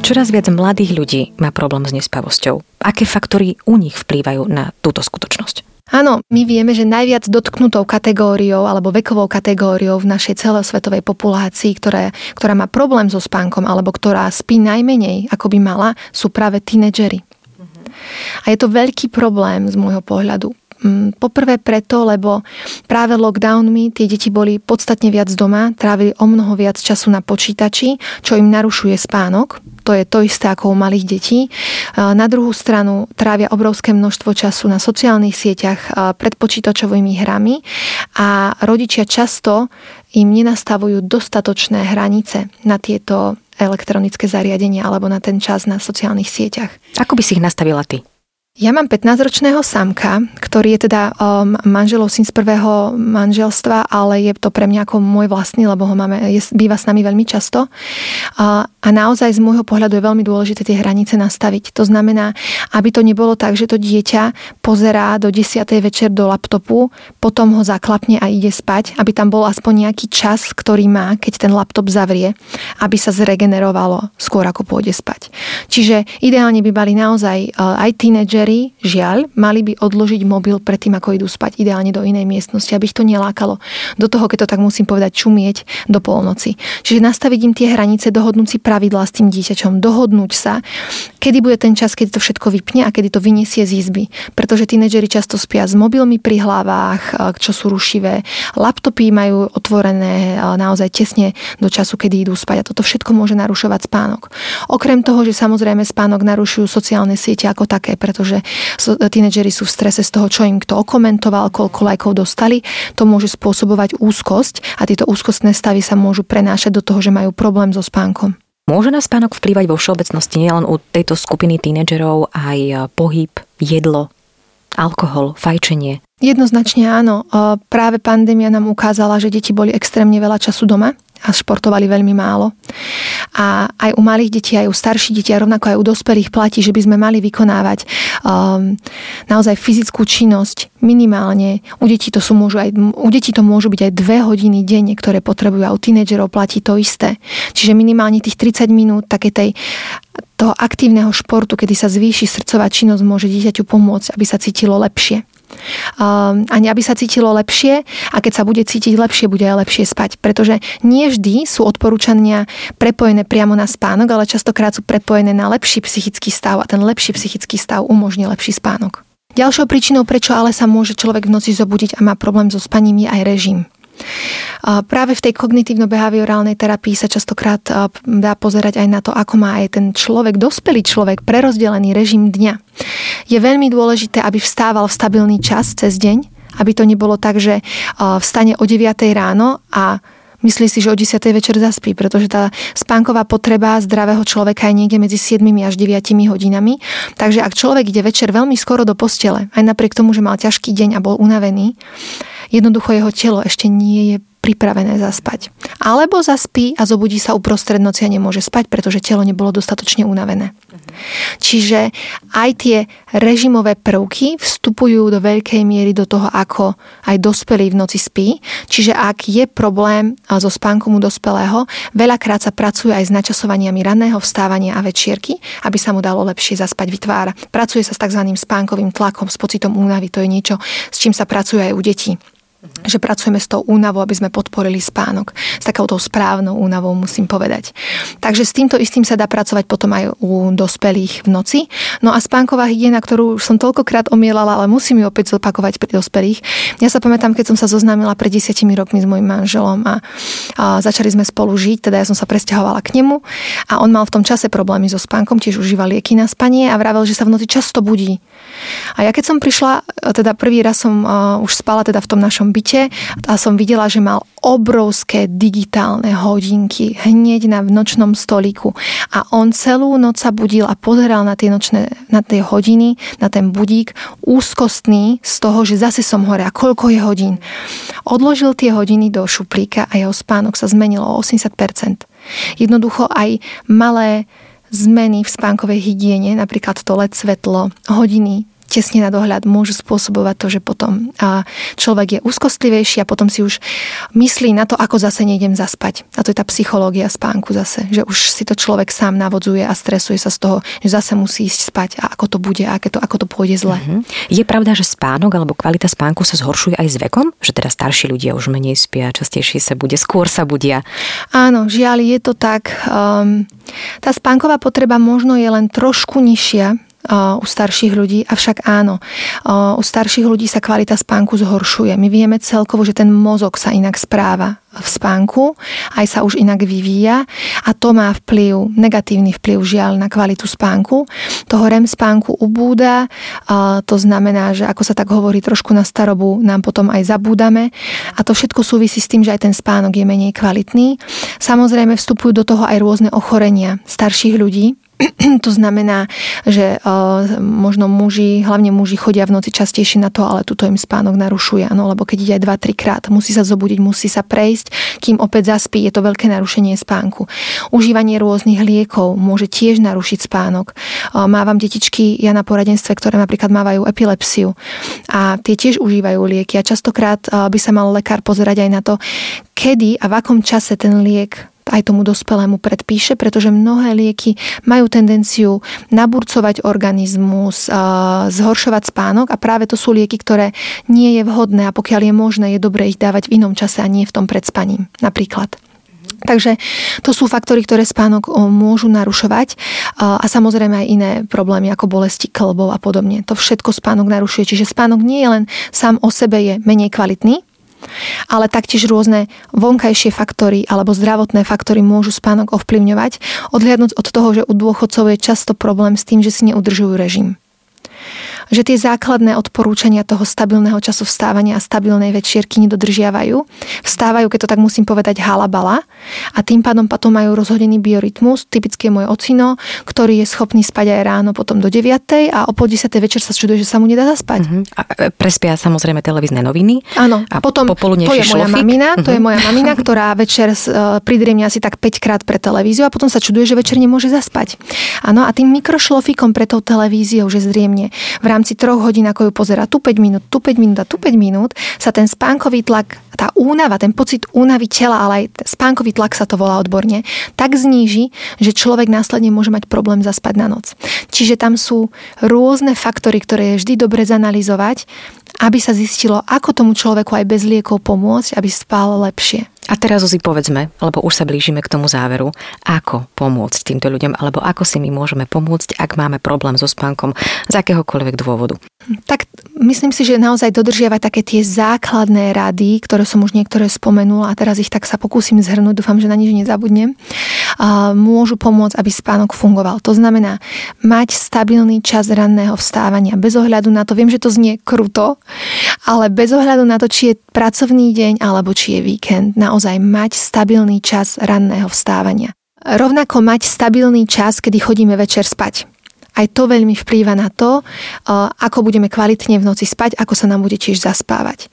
Čoraz viac mladých ľudí má problém s nespavosťou. Aké faktory u nich vplývajú na túto skutočnosť? Áno, my vieme, že najviac dotknutou kategóriou alebo vekovou kategóriou v našej celosvetovej populácii, ktoré, ktorá má problém so spánkom alebo ktorá spí najmenej, ako by mala, sú práve tínedžery. A je to veľký problém z môjho pohľadu. Mm, poprvé preto, lebo práve lockdownmi tie deti boli podstatne viac doma, trávili o mnoho viac času na počítači, čo im narušuje spánok. To je to isté ako u malých detí. Na druhú stranu trávia obrovské množstvo času na sociálnych sieťach pred počítačovými hrami a rodičia často im nenastavujú dostatočné hranice na tieto elektronické zariadenia alebo na ten čas na sociálnych sieťach. Ako by si ich nastavila ty? Ja mám 15-ročného samka, ktorý je teda um, manželov syn z prvého manželstva, ale je to pre mňa ako môj vlastný, lebo ho máme, je, býva s nami veľmi často. Uh, a naozaj z môjho pohľadu je veľmi dôležité tie hranice nastaviť. To znamená, aby to nebolo tak, že to dieťa pozerá do 10. večer do laptopu, potom ho zaklapne a ide spať, aby tam bol aspoň nejaký čas, ktorý má, keď ten laptop zavrie, aby sa zregenerovalo skôr ako pôjde spať. Čiže ideálne by mali naozaj uh, aj tínedžeri, dcery, žiaľ, mali by odložiť mobil predtým, ako idú spať, ideálne do inej miestnosti, aby ich to nelákalo do toho, keď to tak musím povedať, čumieť do polnoci. Čiže nastaviť im tie hranice, dohodnúť si pravidlá s tým dieťaťom, dohodnúť sa, kedy bude ten čas, keď to všetko vypne a kedy to vyniesie z izby. Pretože tínedžeri často spia s mobilmi pri hlavách, čo sú rušivé. Laptopy majú otvorené naozaj tesne do času, kedy idú spať a toto všetko môže narušovať spánok. Okrem toho, že samozrejme spánok narušujú sociálne siete ako také, pretože tínedžeri sú v strese z toho, čo im kto okomentoval, koľko lajkov dostali. To môže spôsobovať úzkosť a tieto úzkostné stavy sa môžu prenášať do toho, že majú problém so spánkom. Môže na spánok vplývať vo všeobecnosti nielen u tejto skupiny tínedžerov aj e, pohyb, jedlo, alkohol, fajčenie? Jednoznačne áno. Práve pandémia nám ukázala, že deti boli extrémne veľa času doma a športovali veľmi málo. A aj u malých detí, aj u starších detí a rovnako aj u dospelých platí, že by sme mali vykonávať um, naozaj fyzickú činnosť minimálne. U detí, to sú, môžu aj, u detí to môžu byť aj dve hodiny denne, ktoré potrebujú a u tínedžerov platí to isté. Čiže minimálne tých 30 minút také tej toho aktívneho športu, kedy sa zvýši srdcová činnosť, môže dieťaťu pomôcť, aby sa cítilo lepšie. Ehm, a aby sa cítilo lepšie a keď sa bude cítiť lepšie, bude aj lepšie spať. Pretože nie vždy sú odporúčania prepojené priamo na spánok, ale častokrát sú prepojené na lepší psychický stav a ten lepší psychický stav umožní lepší spánok. Ďalšou príčinou, prečo ale sa môže človek v noci zobudiť a má problém so spaním, je aj režim. Práve v tej kognitívno-behaviorálnej terapii sa častokrát dá pozerať aj na to, ako má aj ten človek, dospelý človek, prerozdelený režim dňa. Je veľmi dôležité, aby vstával v stabilný čas cez deň, aby to nebolo tak, že vstane o 9 ráno a myslí si, že o 10. večer zaspí, pretože tá spánková potreba zdravého človeka je niekde medzi 7 až 9 hodinami. Takže ak človek ide večer veľmi skoro do postele, aj napriek tomu, že mal ťažký deň a bol unavený, jednoducho jeho telo ešte nie je pripravené zaspať. Alebo zaspí a zobudí sa uprostred noci a nemôže spať, pretože telo nebolo dostatočne unavené. Čiže aj tie režimové prvky vstupujú do veľkej miery do toho, ako aj dospelý v noci spí. Čiže ak je problém so spánkom u dospelého, veľakrát sa pracuje aj s načasovaniami ranného vstávania a večierky, aby sa mu dalo lepšie zaspať, vytvára. Pracuje sa s tzv. spánkovým tlakom, s pocitom únavy. To je niečo, s čím sa pracuje aj u detí že pracujeme s tou únavou, aby sme podporili spánok. S takouto správnou únavou musím povedať. Takže s týmto istým sa dá pracovať potom aj u dospelých v noci. No a spánková hygiena, ktorú už som toľkokrát omielala, ale musím ju opäť zopakovať pri dospelých. Ja sa pamätám, keď som sa zoznámila pred desiatimi rokmi s mojim manželom a, a začali sme spolu žiť, teda ja som sa presťahovala k nemu a on mal v tom čase problémy so spánkom, tiež užíval lieky na spanie a vravel, že sa v noci často budí. A ja keď som prišla, teda prvý raz som uh, už spala teda v tom našom byte a som videla, že mal obrovské digitálne hodinky hneď na nočnom stoliku a on celú noc sa budil a pozeral na tie nočné, na tie hodiny, na ten budík, úzkostný z toho, že zase som hore a koľko je hodín. Odložil tie hodiny do šuplíka a jeho spánok sa zmenil o 80%. Jednoducho aj malé zmeny v spánkovej hygiene, napríklad to LED svetlo, hodiny, tesne na dohľad môžu spôsobovať to, že potom človek je úzkostlivejší a potom si už myslí na to, ako zase nejdem zaspať. A to je tá psychológia spánku zase, že už si to človek sám navodzuje a stresuje sa z toho, že zase musí ísť spať a ako to bude, a to, ako to pôjde zle. Uh-huh. Je pravda, že spánok alebo kvalita spánku sa zhoršuje aj s vekom? Že teda starší ľudia už menej spia, častejšie sa bude, skôr sa budia? Áno, žiaľ, je to tak. Um, tá spánková potreba možno je len trošku nižšia u starších ľudí, avšak áno, u starších ľudí sa kvalita spánku zhoršuje. My vieme celkovo, že ten mozog sa inak správa v spánku, aj sa už inak vyvíja a to má vplyv, negatívny vplyv žiaľ na kvalitu spánku. Toho REM spánku ubúda, to znamená, že ako sa tak hovorí trošku na starobu, nám potom aj zabúdame a to všetko súvisí s tým, že aj ten spánok je menej kvalitný. Samozrejme vstupujú do toho aj rôzne ochorenia starších ľudí, to znamená, že uh, možno muži, hlavne muži chodia v noci častejšie na to, ale tuto im spánok narušuje, ano, lebo keď ide aj 2-3 krát, musí sa zobudiť, musí sa prejsť, kým opäť zaspí, je to veľké narušenie spánku. Užívanie rôznych liekov môže tiež narušiť spánok. Uh, mávam detičky, ja na poradenstve, ktoré napríklad mávajú epilepsiu a tie tiež užívajú lieky a častokrát uh, by sa mal lekár pozerať aj na to, kedy a v akom čase ten liek aj tomu dospelému predpíše, pretože mnohé lieky majú tendenciu naburcovať organizmus, zhoršovať spánok a práve to sú lieky, ktoré nie je vhodné a pokiaľ je možné, je dobre ich dávať v inom čase a nie v tom predspaním napríklad. Takže to sú faktory, ktoré spánok môžu narušovať a samozrejme aj iné problémy ako bolesti klbov a podobne. To všetko spánok narušuje. Čiže spánok nie je len sám o sebe je menej kvalitný, ale taktiež rôzne vonkajšie faktory alebo zdravotné faktory môžu spánok ovplyvňovať, odhľadnúť od toho, že u dôchodcov je často problém s tým, že si neudržujú režim že tie základné odporúčania toho stabilného času vstávania a stabilnej večierky nedodržiavajú. Vstávajú, keď to tak musím povedať, halabala a tým pádom potom majú rozhodený biorytmus, typicky je môj ocino, ktorý je schopný spať aj ráno potom do 9. a o pol 10. večer sa čuduje, že sa mu nedá zaspať. Uh-huh. A e, prespia samozrejme televízne noviny. Áno, a potom to je moja šlofik. mamina, to uh-huh. je moja mamina, ktorá večer uh, pridriemne asi tak 5 krát pre televíziu a potom sa čuduje, že večer nemôže zaspať. Áno, a tým mikrošlofikom pre tou televíziou, že zriemne v rámci rámci troch hodín, ako ju pozera tu 5 minút, tu 5 minút a tu 5 minút, sa ten spánkový tlak, tá únava, ten pocit únavy tela, ale aj spánkový tlak sa to volá odborne, tak zníži, že človek následne môže mať problém zaspať na noc. Čiže tam sú rôzne faktory, ktoré je vždy dobre zanalizovať, aby sa zistilo, ako tomu človeku aj bez liekov pomôcť, aby spal lepšie. A teraz si povedzme, lebo už sa blížime k tomu záveru, ako pomôcť týmto ľuďom, alebo ako si my môžeme pomôcť, ak máme problém so spánkom z akéhokoľvek dôvodu. Tak myslím si, že naozaj dodržiavať také tie základné rady, ktoré som už niektoré spomenula a teraz ich tak sa pokúsim zhrnúť, dúfam, že na nič nezabudnem. môžu pomôcť, aby spánok fungoval. To znamená mať stabilný čas ranného vstávania bez ohľadu na to, viem, že to znie kruto, ale bez ohľadu na to, či je pracovný deň alebo či je víkend, naozaj mať stabilný čas ranného vstávania. Rovnako mať stabilný čas, kedy chodíme večer spať. Aj to veľmi vplýva na to, ako budeme kvalitne v noci spať, ako sa nám bude tiež zaspávať.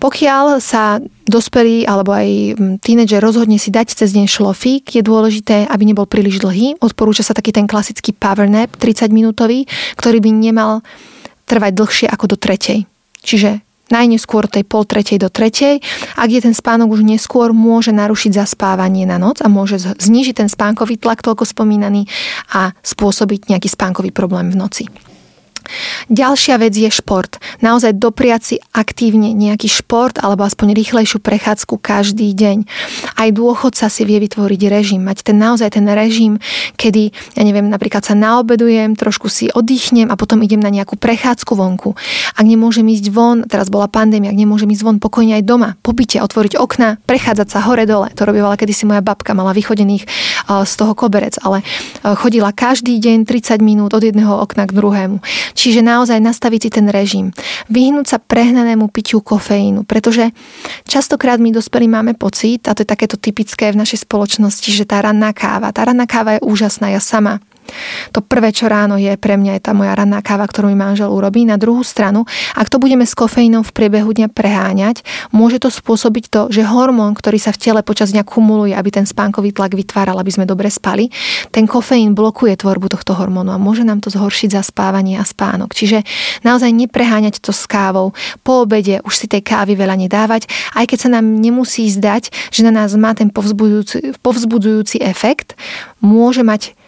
Pokiaľ sa dospelý alebo aj tínedžer rozhodne si dať cez deň šlofík, je dôležité, aby nebol príliš dlhý. Odporúča sa taký ten klasický power nap 30 minútový, ktorý by nemal trvať dlhšie ako do tretej. Čiže najneskôr tej pol tretej do tretej. Ak je ten spánok už neskôr, môže narušiť zaspávanie na noc a môže znižiť ten spánkový tlak toľko spomínaný a spôsobiť nejaký spánkový problém v noci. Ďalšia vec je šport. Naozaj dopriať si aktívne nejaký šport alebo aspoň rýchlejšiu prechádzku každý deň. Aj dôchodca si vie vytvoriť režim, mať ten naozaj ten režim, kedy, ja neviem, napríklad sa naobedujem, trošku si oddychnem a potom idem na nejakú prechádzku vonku. Ak nemôžem ísť von, teraz bola pandémia, ak nemôžem ísť von pokojne aj doma, po byte, otvoriť okna, prechádzať sa hore-dole. To robila kedysi moja babka, mala vychodených z toho koberec, ale chodila každý deň 30 minút od jedného okna k druhému. Čiže naozaj nastaviť si ten režim. Vyhnúť sa prehnanému pitiu kofeínu, pretože častokrát my dospelí máme pocit, a to je takéto typické v našej spoločnosti, že tá ranná káva, tá ranná káva je úžasná, ja sama to prvé, čo ráno je pre mňa je tá moja ranná káva, ktorú mi manžel urobí. Na druhú stranu, ak to budeme s kofeínom v priebehu dňa preháňať, môže to spôsobiť to, že hormón, ktorý sa v tele počas dňa kumuluje, aby ten spánkový tlak vytváral, aby sme dobre spali, ten kofeín blokuje tvorbu tohto hormónu a môže nám to zhoršiť zaspávanie a spánok. Čiže naozaj nepreháňať to s kávou. Po obede už si tej kávy veľa nedávať, aj keď sa nám nemusí zdať, že na nás má ten povzbudzujúci, povzbudzujúci efekt, môže mať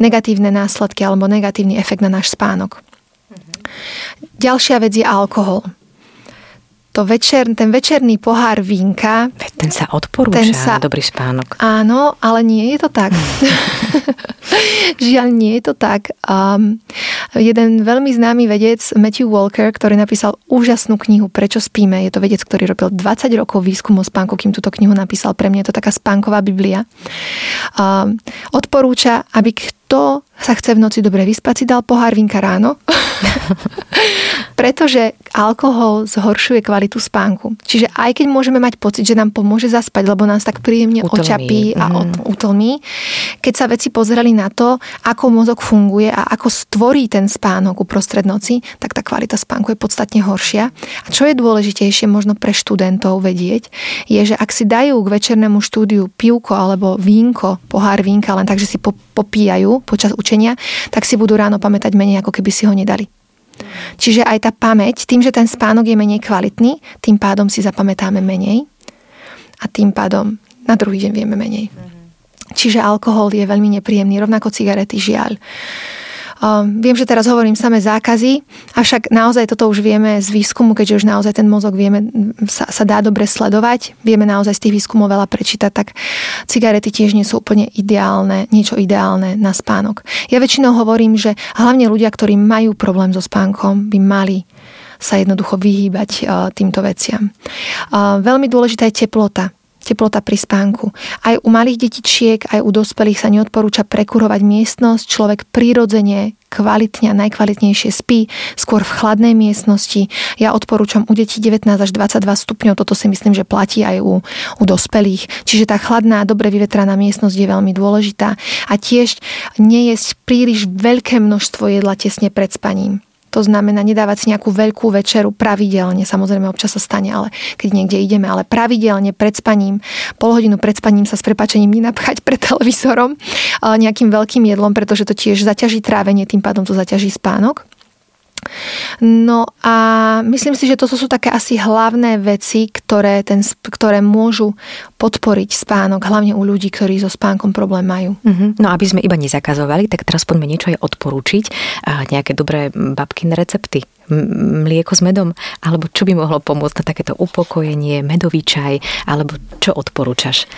negatívne následky alebo negatívny efekt na náš spánok. Mm-hmm. Ďalšia vec je alkohol to večer, ten večerný pohár vínka... Ten sa odporúča ten sa, dobrý spánok. Áno, ale nie je to tak. Žiaľ, nie je to tak. Um, jeden veľmi známy vedec, Matthew Walker, ktorý napísal úžasnú knihu Prečo spíme, je to vedec, ktorý robil 20 rokov výskum o spánku, kým túto knihu napísal. Pre mňa je to taká spánková biblia. Um, odporúča, aby kto sa chce v noci dobre vyspať, si dal pohár vínka ráno, pretože alkohol zhoršuje kvalitu spánku. Čiže aj keď môžeme mať pocit, že nám pomôže zaspať, lebo nás tak príjemne utlmí. očapí a mm. utlmí, keď sa veci pozreli na to, ako mozog funguje a ako stvorí ten spánok uprostred noci, tak tá kvalita spánku je podstatne horšia. A čo je dôležitejšie možno pre študentov vedieť, je, že ak si dajú k večernému štúdiu pivko alebo vínko, pohár vínka, len tak, že si popíjajú počas učenia, tak si budú ráno pamätať menej, ako keby si ho nedali. Čiže aj tá pamäť, tým, že ten spánok je menej kvalitný, tým pádom si zapamätáme menej a tým pádom na druhý deň vieme menej. Čiže alkohol je veľmi nepríjemný, rovnako cigarety žiaľ. Um, viem, že teraz hovorím samé zákazy, avšak naozaj toto už vieme z výskumu, keďže už naozaj ten mozog vieme, sa, sa dá dobre sledovať, vieme naozaj z tých výskumov veľa prečítať, tak cigarety tiež nie sú úplne ideálne, niečo ideálne na spánok. Ja väčšinou hovorím, že hlavne ľudia, ktorí majú problém so spánkom, by mali sa jednoducho vyhýbať uh, týmto veciam. Uh, veľmi dôležitá je teplota teplota pri spánku. Aj u malých detičiek, aj u dospelých sa neodporúča prekurovať miestnosť. Človek prirodzene kvalitne a najkvalitnejšie spí, skôr v chladnej miestnosti. Ja odporúčam u detí 19 až 22 stupňov, toto si myslím, že platí aj u, u dospelých. Čiže tá chladná, dobre vyvetraná miestnosť je veľmi dôležitá. A tiež nejesť príliš veľké množstvo jedla tesne pred spaním. To znamená nedávať si nejakú veľkú večeru pravidelne, samozrejme občas sa stane, ale keď niekde ideme, ale pravidelne pred spaním, pol hodinu pred spaním sa s prepačením nenapchať pred televízorom nejakým veľkým jedlom, pretože to tiež zaťaží trávenie, tým pádom to zaťaží spánok. No a myslím si, že to sú také asi hlavné veci, ktoré, ten, ktoré môžu podporiť spánok, hlavne u ľudí, ktorí so spánkom problém majú. Mm-hmm. No aby sme iba nezakazovali, tak teraz poďme niečo aj odporúčiť. A nejaké dobré babkine recepty mlieko s medom, alebo čo by mohlo pomôcť na takéto upokojenie, medový čaj, alebo čo odporúčaš?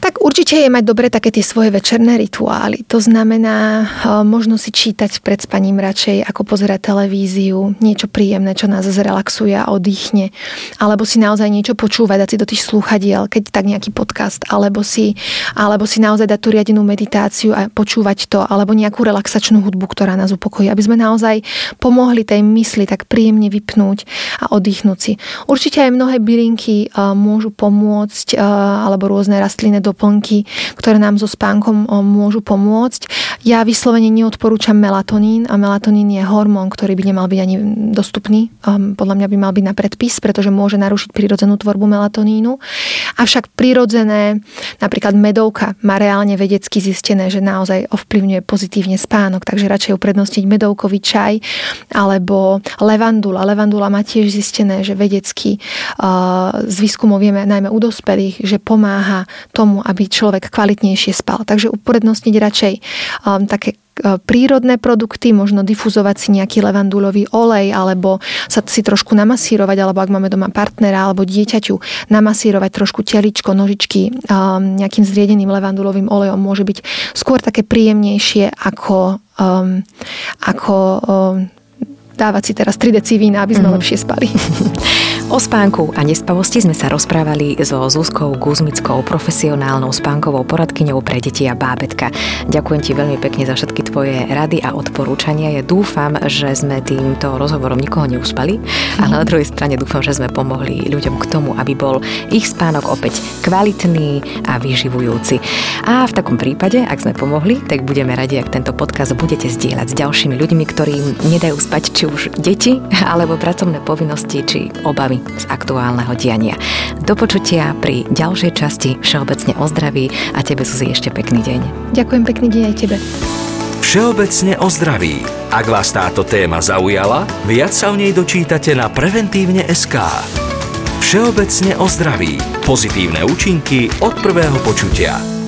Tak určite je mať dobre také tie svoje večerné rituály. To znamená možno si čítať pred spaním radšej, ako pozerať televíziu, niečo príjemné, čo nás zrelaxuje a oddychne. Alebo si naozaj niečo počúvať, dať si do tých slúchadiel, keď tak nejaký podcast, alebo si, alebo si naozaj dať tú riadenú meditáciu a počúvať to, alebo nejakú relaxačnú hudbu, ktorá nás upokojí, aby sme naozaj pomohli tej mysli tak príjemne vypnúť a oddychnúť si. Určite aj mnohé bylinky môžu pomôcť, alebo rôzne rastlinné doplnky, ktoré nám so spánkom môžu pomôcť. Ja vyslovene neodporúčam melatonín a melatonín je hormón, ktorý by nemal byť ani dostupný. Podľa mňa by mal byť na predpis, pretože môže narušiť prirodzenú tvorbu melatonínu. Avšak prirodzené, napríklad medovka má reálne vedecky zistené, že naozaj ovplyvňuje pozitívne spánok, takže radšej uprednostiť medovkový čaj alebo levandula. Levandula má tiež zistené, že vedecky z výskumov vieme najmä u dospelých, že pomáha tomu, aby človek kvalitnejšie spal. Takže uprednostniť radšej um, také uh, prírodné produkty, možno difuzovať si nejaký levandulový olej, alebo sa si trošku namasírovať, alebo ak máme doma partnera alebo dieťaťu, namasírovať trošku teličko, nožičky um, nejakým zriedeným levandulovým olejom môže byť skôr také príjemnejšie ako, um, ako um, dávať si teraz 3 deci vína, aby sme mm. lepšie spali. O spánku a nespavosti sme sa rozprávali so Zuzkou Guzmickou, profesionálnou spánkovou poradkyňou pre deti a bábetka. Ďakujem ti veľmi pekne za všetky tvoje rady a odporúčania. Ja dúfam, že sme týmto rozhovorom nikoho neuspali, ale na druhej strane dúfam, že sme pomohli ľuďom k tomu, aby bol ich spánok opäť kvalitný a vyživujúci. A v takom prípade, ak sme pomohli, tak budeme radi, ak tento podcast budete zdieľať s ďalšími ľuďmi, ktorým nedajú spať či už deti, alebo pracovné povinnosti, či obavy z aktuálneho diania. Do počutia pri ďalšej časti Všeobecne o zdraví a tebe Suzi ešte pekný deň. Ďakujem pekný deň aj tebe. Všeobecne o zdraví. Ak vás táto téma zaujala, viac sa o nej dočítate na preventívne SK. Všeobecne o zdraví. Pozitívne účinky od prvého počutia.